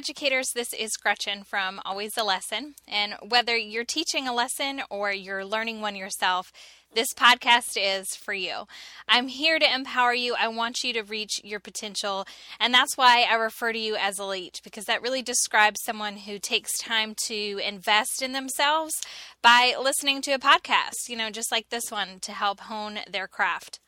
Educators. This is Gretchen from Always a Lesson. And whether you're teaching a lesson or you're learning one yourself, this podcast is for you. I'm here to empower you. I want you to reach your potential. And that's why I refer to you as elite, because that really describes someone who takes time to invest in themselves by listening to a podcast, you know, just like this one to help hone their craft.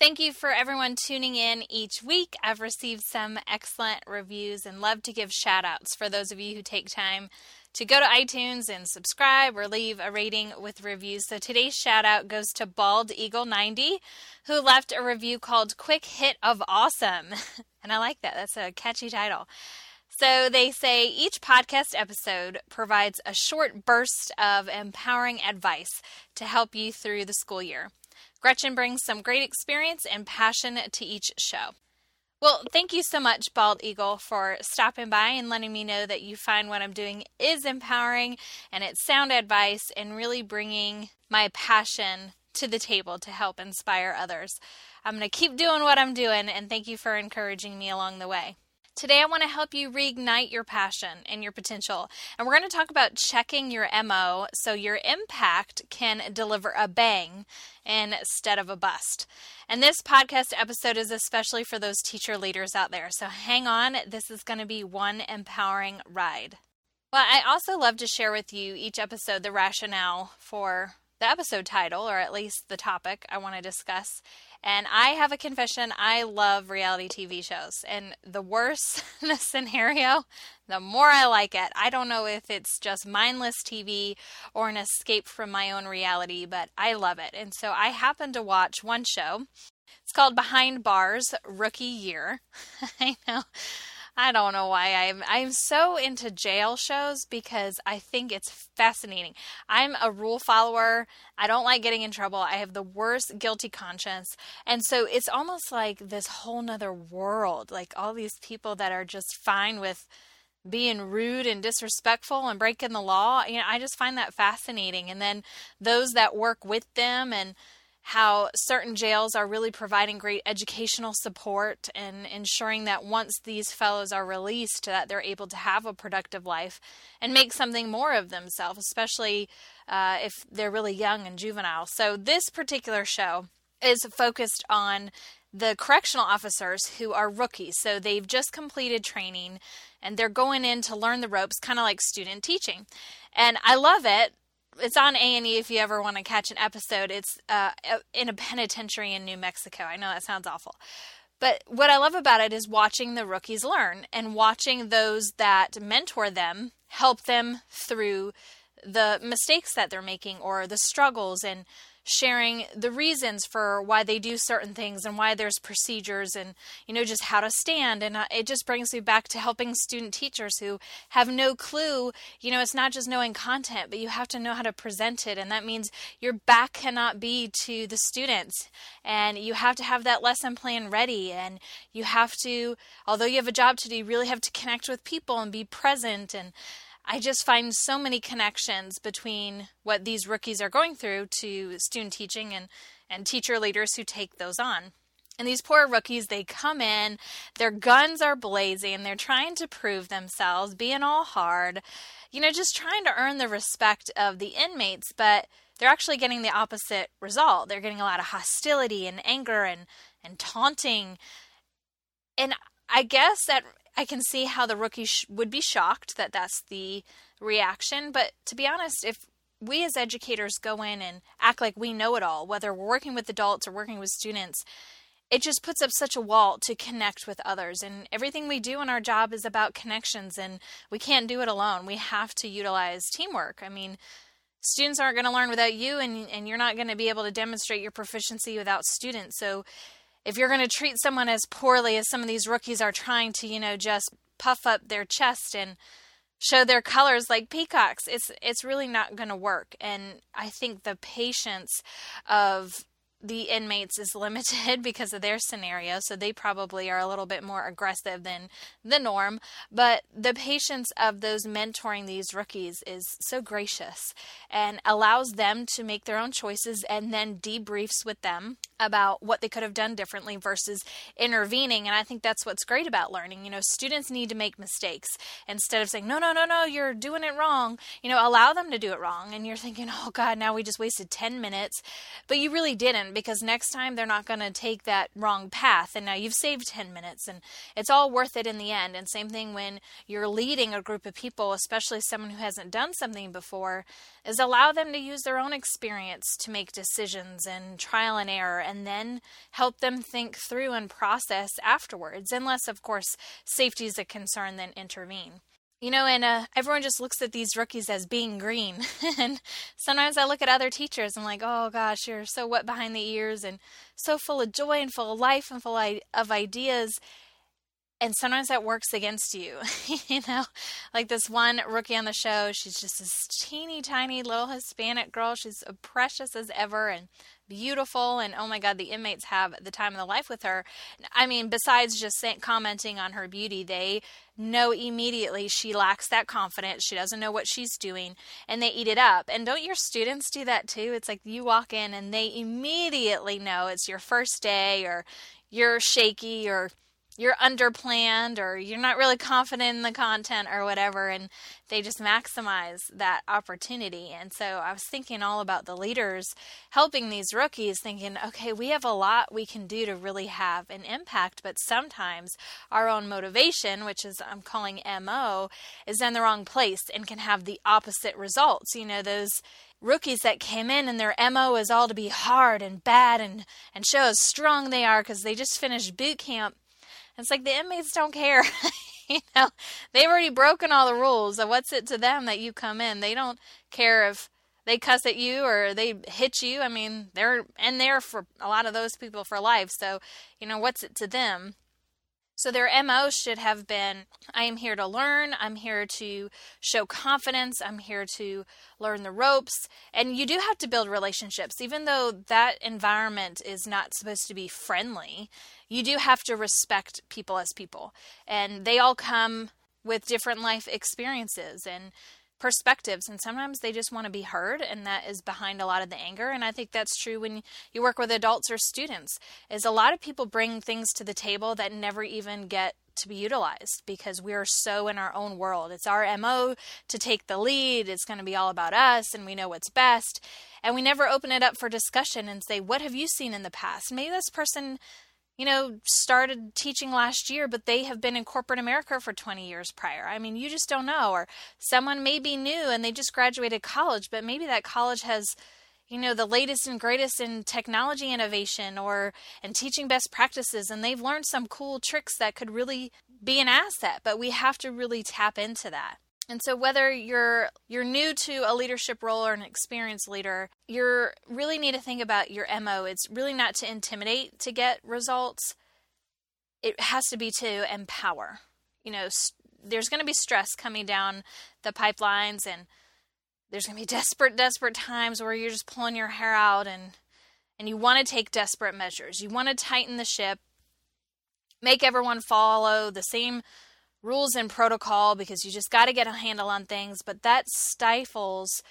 Thank you for everyone tuning in each week. I've received some excellent reviews and love to give shout outs for those of you who take time to go to iTunes and subscribe or leave a rating with reviews. So today's shout out goes to Bald Eagle 90 who left a review called Quick Hit of Awesome. and I like that. That's a catchy title. So they say each podcast episode provides a short burst of empowering advice to help you through the school year. Gretchen brings some great experience and passion to each show. Well, thank you so much, Bald Eagle, for stopping by and letting me know that you find what I'm doing is empowering and it's sound advice and really bringing my passion to the table to help inspire others. I'm going to keep doing what I'm doing and thank you for encouraging me along the way. Today, I want to help you reignite your passion and your potential. And we're going to talk about checking your MO so your impact can deliver a bang instead of a bust. And this podcast episode is especially for those teacher leaders out there. So hang on, this is going to be one empowering ride. Well, I also love to share with you each episode the rationale for the episode title, or at least the topic I want to discuss. And I have a confession I love reality TV shows. And the worse the scenario, the more I like it. I don't know if it's just mindless TV or an escape from my own reality, but I love it. And so I happened to watch one show. It's called Behind Bars Rookie Year. I know I don't know why I'm I'm so into jail shows because I think it's fascinating. I'm a rule follower. I don't like getting in trouble. I have the worst guilty conscience. And so it's almost like this whole nother world. Like all these people that are just fine with being rude and disrespectful and breaking the law. You know, I just find that fascinating. And then those that work with them and how certain jails are really providing great educational support and ensuring that once these fellows are released that they're able to have a productive life and make something more of themselves especially uh, if they're really young and juvenile. So this particular show is focused on the correctional officers who are rookies. So they've just completed training and they're going in to learn the ropes kind of like student teaching. And i love it it's on A and E if you ever want to catch an episode. It's uh, in a penitentiary in New Mexico. I know that sounds awful, but what I love about it is watching the rookies learn and watching those that mentor them help them through the mistakes that they're making or the struggles and sharing the reasons for why they do certain things and why there's procedures and you know just how to stand. And uh, it just brings me back to helping student teachers who have no clue. You know it's not just knowing content but you have to know how to present it. And that means your back cannot be to the students. And you have to have that lesson plan ready. And you have to although you have a job to do you really have to connect with people and be present. And I just find so many connections between what these rookies are going through to student teaching and, and teacher leaders who take those on. And these poor rookies, they come in, their guns are blazing, they're trying to prove themselves, being all hard, you know, just trying to earn the respect of the inmates, but they're actually getting the opposite result. They're getting a lot of hostility and anger and, and taunting. And I guess that I can see how the rookie sh- would be shocked that that's the reaction. But to be honest, if we as educators go in and act like we know it all, whether we're working with adults or working with students, it just puts up such a wall to connect with others. And everything we do in our job is about connections, and we can't do it alone. We have to utilize teamwork. I mean, students aren't going to learn without you, and, and you're not going to be able to demonstrate your proficiency without students. So if you're going to treat someone as poorly as some of these rookies are trying to, you know, just puff up their chest and show their colors like peacocks, it's it's really not going to work. And I think the patience of the inmates is limited because of their scenario, so they probably are a little bit more aggressive than the norm. But the patience of those mentoring these rookies is so gracious and allows them to make their own choices and then debriefs with them about what they could have done differently versus intervening. And I think that's what's great about learning. You know, students need to make mistakes instead of saying, no, no, no, no, you're doing it wrong. You know, allow them to do it wrong. And you're thinking, oh God, now we just wasted 10 minutes. But you really didn't because next time they're not going to take that wrong path. And now you've saved 10 minutes and it's all worth it in the end. And same thing when you're leading a group of people, especially someone who hasn't done something before, is allow them to use their own experience to make decisions and trial and error and then help them think through and process afterwards, unless, of course, safety is a concern, then intervene. You know, and uh, everyone just looks at these rookies as being green. and sometimes I look at other teachers and like, oh gosh, you're so wet behind the ears and so full of joy and full of life and full of ideas. And sometimes that works against you. you know, like this one rookie on the show, she's just this teeny tiny little Hispanic girl. She's precious as ever and beautiful and oh my god the inmates have the time of their life with her i mean besides just commenting on her beauty they know immediately she lacks that confidence she doesn't know what she's doing and they eat it up and don't your students do that too it's like you walk in and they immediately know it's your first day or you're shaky or you're underplanned or you're not really confident in the content or whatever and they just maximize that opportunity. And so i was thinking all about the leaders helping these rookies thinking okay we have a lot we can do to really have an impact but sometimes our own motivation which is i'm calling mo is in the wrong place and can have the opposite results. You know those rookies that came in and their MO is all to be hard and bad and, and show how strong they are because they just finished boot camp it's like the inmates don't care. you know, they've already broken all the rules. So what's it to them that you come in? They don't care if they cuss at you or they hit you. I mean, they're in there for a lot of those people for life. So, you know, what's it to them? So their MO should have been I am here to learn, I'm here to show confidence, I'm here to learn the ropes. And you do have to build relationships, even though that environment is not supposed to be friendly. You do have to respect people as people. And they all come with different life experiences and perspectives and sometimes they just want to be heard and that is behind a lot of the anger and i think that's true when you work with adults or students is a lot of people bring things to the table that never even get to be utilized because we're so in our own world. It's our mo to take the lead it's going to be all about us and we know what's best and we never open it up for discussion and say what have you seen in the past? Maybe this person you know, started teaching last year, but they have been in corporate America for 20 years prior. I mean, you just don't know. Or someone may be new and they just graduated college, but maybe that college has, you know, the latest and greatest in technology innovation or in teaching best practices, and they've learned some cool tricks that could really be an asset. But we have to really tap into that. And so whether you're you're new to a leadership role or an experienced leader, you really need to think about your MO. It's really not to intimidate to get results. It has to be to empower. You know, there's going to be stress coming down the pipelines and there's going to be desperate desperate times where you're just pulling your hair out and and you want to take desperate measures. You want to tighten the ship, make everyone follow the same rules and protocol because you just got to get a handle on things, but that stifles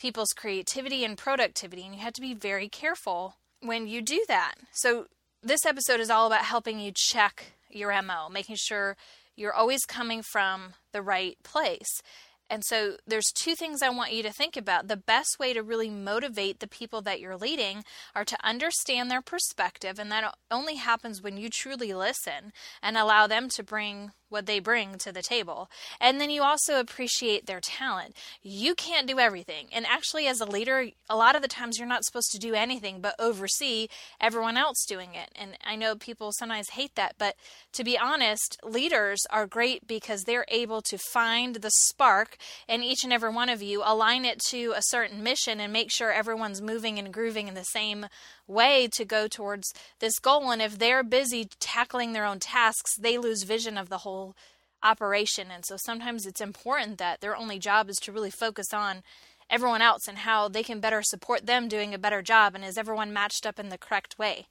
people's creativity and productivity, and you have to be very careful when you do that. So, this episode is all about helping you check your MO, making sure you're always coming from the right place. And so there's two things I want you to think about. The best way to really motivate the people that you're leading are to understand their perspective, and that only happens when you truly listen and allow them to bring what they bring to the table. And then you also appreciate their talent. You can't do everything. And actually, as a leader, a lot of the times you're not supposed to do anything but oversee everyone else doing it. And I know people sometimes hate that, but to be honest, leaders are great because they're able to find the spark in each and every one of you, align it to a certain mission, and make sure everyone's moving and grooving in the same way to go towards this goal. And if they're busy tackling their own tasks, they lose vision of the whole operation. And so sometimes it's important that their only job is to really focus on everyone else and how they can better support them doing a better job. And is everyone matched up in the correct way?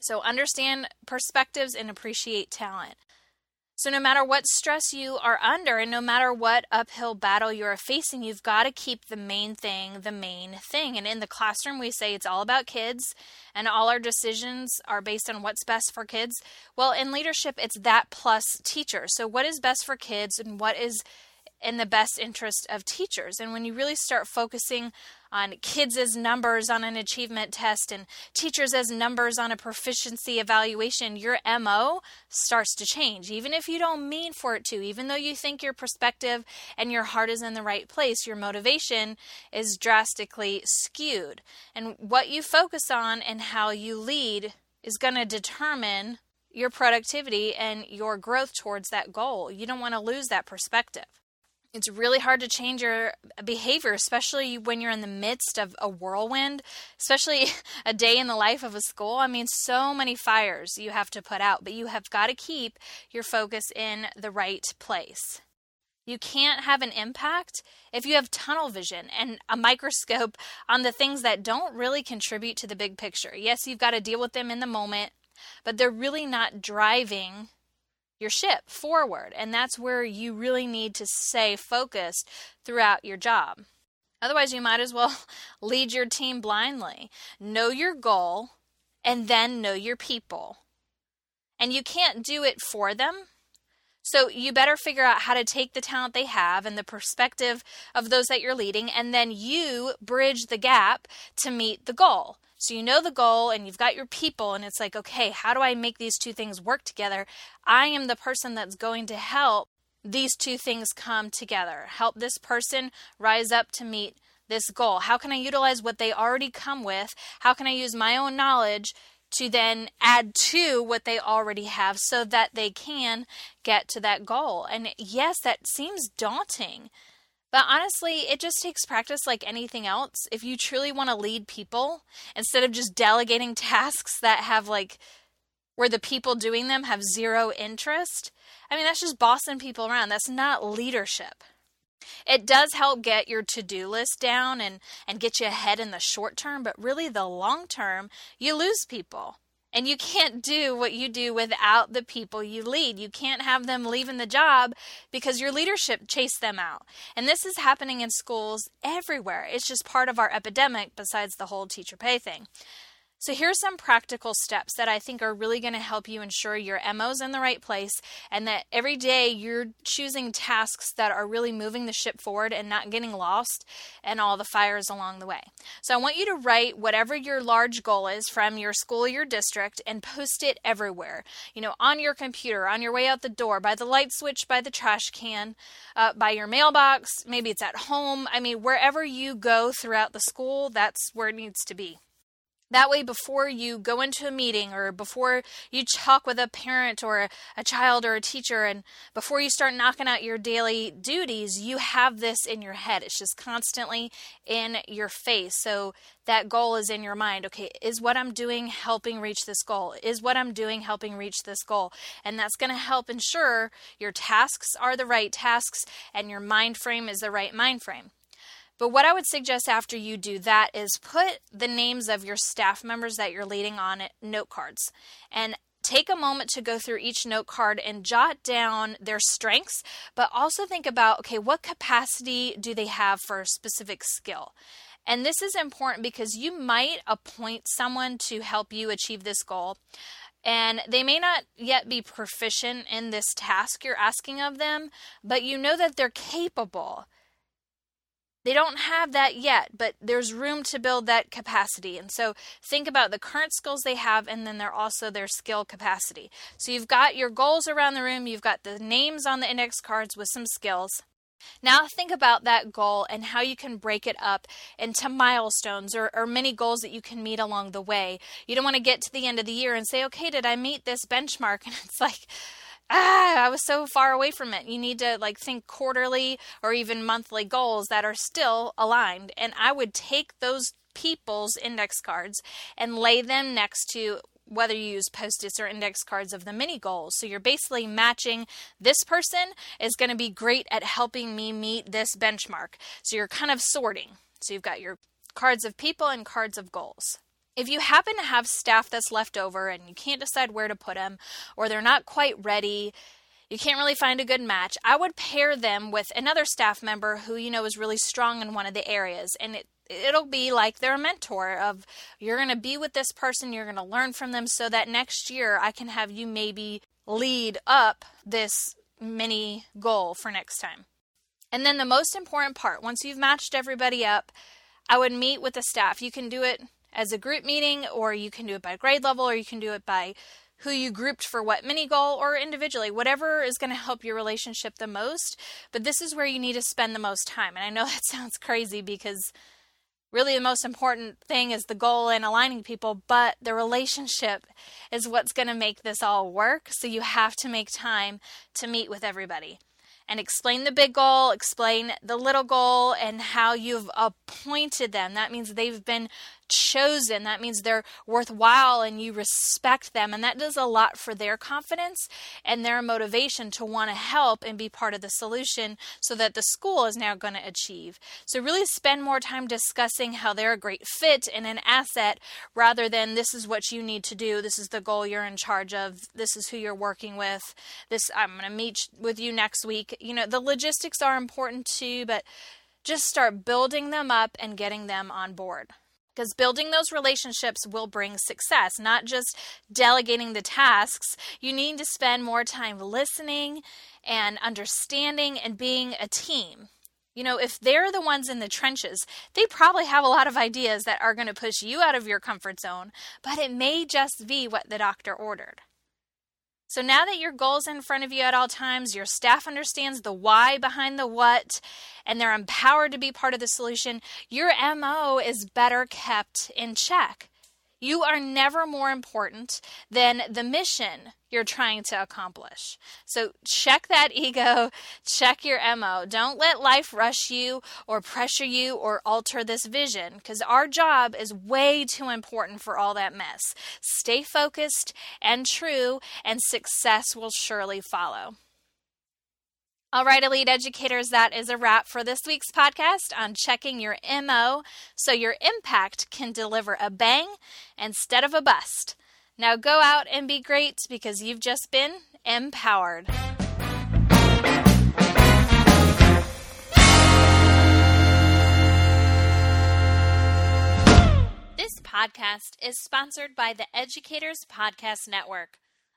So understand perspectives and appreciate talent. So, no matter what stress you are under and no matter what uphill battle you are facing, you've got to keep the main thing the main thing. And in the classroom, we say it's all about kids and all our decisions are based on what's best for kids. Well, in leadership, it's that plus teacher. So, what is best for kids and what is in the best interest of teachers. And when you really start focusing on kids as numbers on an achievement test and teachers as numbers on a proficiency evaluation, your MO starts to change. Even if you don't mean for it to, even though you think your perspective and your heart is in the right place, your motivation is drastically skewed. And what you focus on and how you lead is going to determine your productivity and your growth towards that goal. You don't want to lose that perspective it's really hard to change your behavior, especially when you're in the midst of a whirlwind, especially a day in the life of a school. I mean, so many fires you have to put out, but you have got to keep your focus in the right place. You can't have an impact if you have tunnel vision and a microscope on the things that don't really contribute to the big picture. Yes, you've got to deal with them in the moment, but they're really not driving your ship forward. And that's where you really need to stay focused throughout your job. Otherwise, you might as well lead your team blindly. Know your goal and then know your people. And you can't do it for them. So you better figure out how to take the talent they have and the perspective of those that you're leading, and then you bridge the gap to meet the goal. So you know the goal and you've got your people, and it's like, okay, how do I make these two things work together? I am the person that's going to help these two things come together. Help this person rise up to meet this goal. How can I utilize what they already come with? How can I use my own knowledge to then add to what they already have so that they can get to that goal? And yes, that seems daunting. But honestly, it just takes practice like anything else. If you truly want to lead people, instead of just delegating tasks that have like where the people doing them have zero interest, I mean, that's just bossing people around. That's not leadership. It does help get your to-do list down and and get you ahead in the short term, but really the long term, you lose people. And you can't do what you do without the people you lead. You can't have them leaving the job because your leadership chased them out. And this is happening in schools everywhere. It's just part of our epidemic besides the whole teacher pay thing. So, here's some practical steps that I think are really going to help you ensure your MO's in the right place and that every day you're choosing tasks that are really moving the ship forward and not getting lost and all the fires along the way. So, I want you to write whatever your large goal is from your school your district and post it everywhere. You know, on your computer, on your way out the door, by the light switch, by the trash can, uh, by your mailbox, maybe it's at home. I mean, wherever you go throughout the school, that's where it needs to be. That way, before you go into a meeting or before you talk with a parent or a child or a teacher, and before you start knocking out your daily duties, you have this in your head. It's just constantly in your face. So that goal is in your mind. Okay, is what I'm doing helping reach this goal? Is what I'm doing helping reach this goal? And that's going to help ensure your tasks are the right tasks and your mind frame is the right mind frame. But what I would suggest after you do that is put the names of your staff members that you're leading on note cards and take a moment to go through each note card and jot down their strengths, but also think about okay, what capacity do they have for a specific skill? And this is important because you might appoint someone to help you achieve this goal. And they may not yet be proficient in this task you're asking of them, but you know that they're capable. They don't have that yet, but there's room to build that capacity. And so think about the current skills they have and then they're also their skill capacity. So you've got your goals around the room, you've got the names on the index cards with some skills. Now think about that goal and how you can break it up into milestones or, or, many goals that you can meet along the way. You don't want to get to the end of the year and say, okay, did I meet this benchmark? And it's like, ah, I was so far away from it. You need to like think quarterly or even monthly goals that are still aligned. And I would take those people's index cards and lay them next to whether you use post-its or index cards of the mini goals. So you're basically matching this person is going to be great at helping me meet this benchmark. So you're kind of sorting. So you've got your cards of people and cards of goals. If you happen to have staff that's left over and you can't decide where to put them or they're not quite ready, you can't really find a good match, I would pair them with another staff member who you know is really strong in one of the areas. And it it'll be like they're a mentor of you're going to be with this person you're going to learn from them so that next year i can have you maybe lead up this mini goal for next time. And then the most important part once you've matched everybody up i would meet with the staff. You can do it as a group meeting or you can do it by grade level or you can do it by who you grouped for what mini goal or individually, whatever is going to help your relationship the most. But this is where you need to spend the most time. And I know that sounds crazy because really the most important thing is the goal and aligning people, but the relationship is what's going to make this all work. So you have to make time to meet with everybody and explain the big goal, explain the little goal, and how you've appointed them. That means they've been chosen. That means they're worthwhile and you respect them. And that does a lot for their confidence and their motivation to want to help and be part of the solution so that the school is now going to achieve. So, really spend more time discussing how they're a great fit and an asset rather than this is what you need to do. This is the goal you're in charge of. This is who you're working with. This, I'm going to meet with you next week. You know, the logistics are important too, but just start building them up and getting them on board because building those relationships will bring success, not just delegating the tasks. You need to spend more time listening and understanding and being a team. You know, if they're the ones in the trenches, they probably have a lot of ideas that are going to push you out of your comfort zone, but it may just be what the doctor ordered. So now that your goal's in front of you at all times, your staff understands the why behind the what, and they're empowered to be part of the solution, your MO is better kept in check. You are never more important than the mission you're trying to accomplish. So check that ego, check your MO. Don't let life rush you or pressure you or alter this vision because our job is way too important for all that mess. Stay focused and true, and success will surely follow. All right, elite educators, that is a wrap for this week's podcast on checking your MO so your impact can deliver a bang instead of a bust. Now go out and be great because you've just been empowered. This podcast is sponsored by the Educators Podcast Network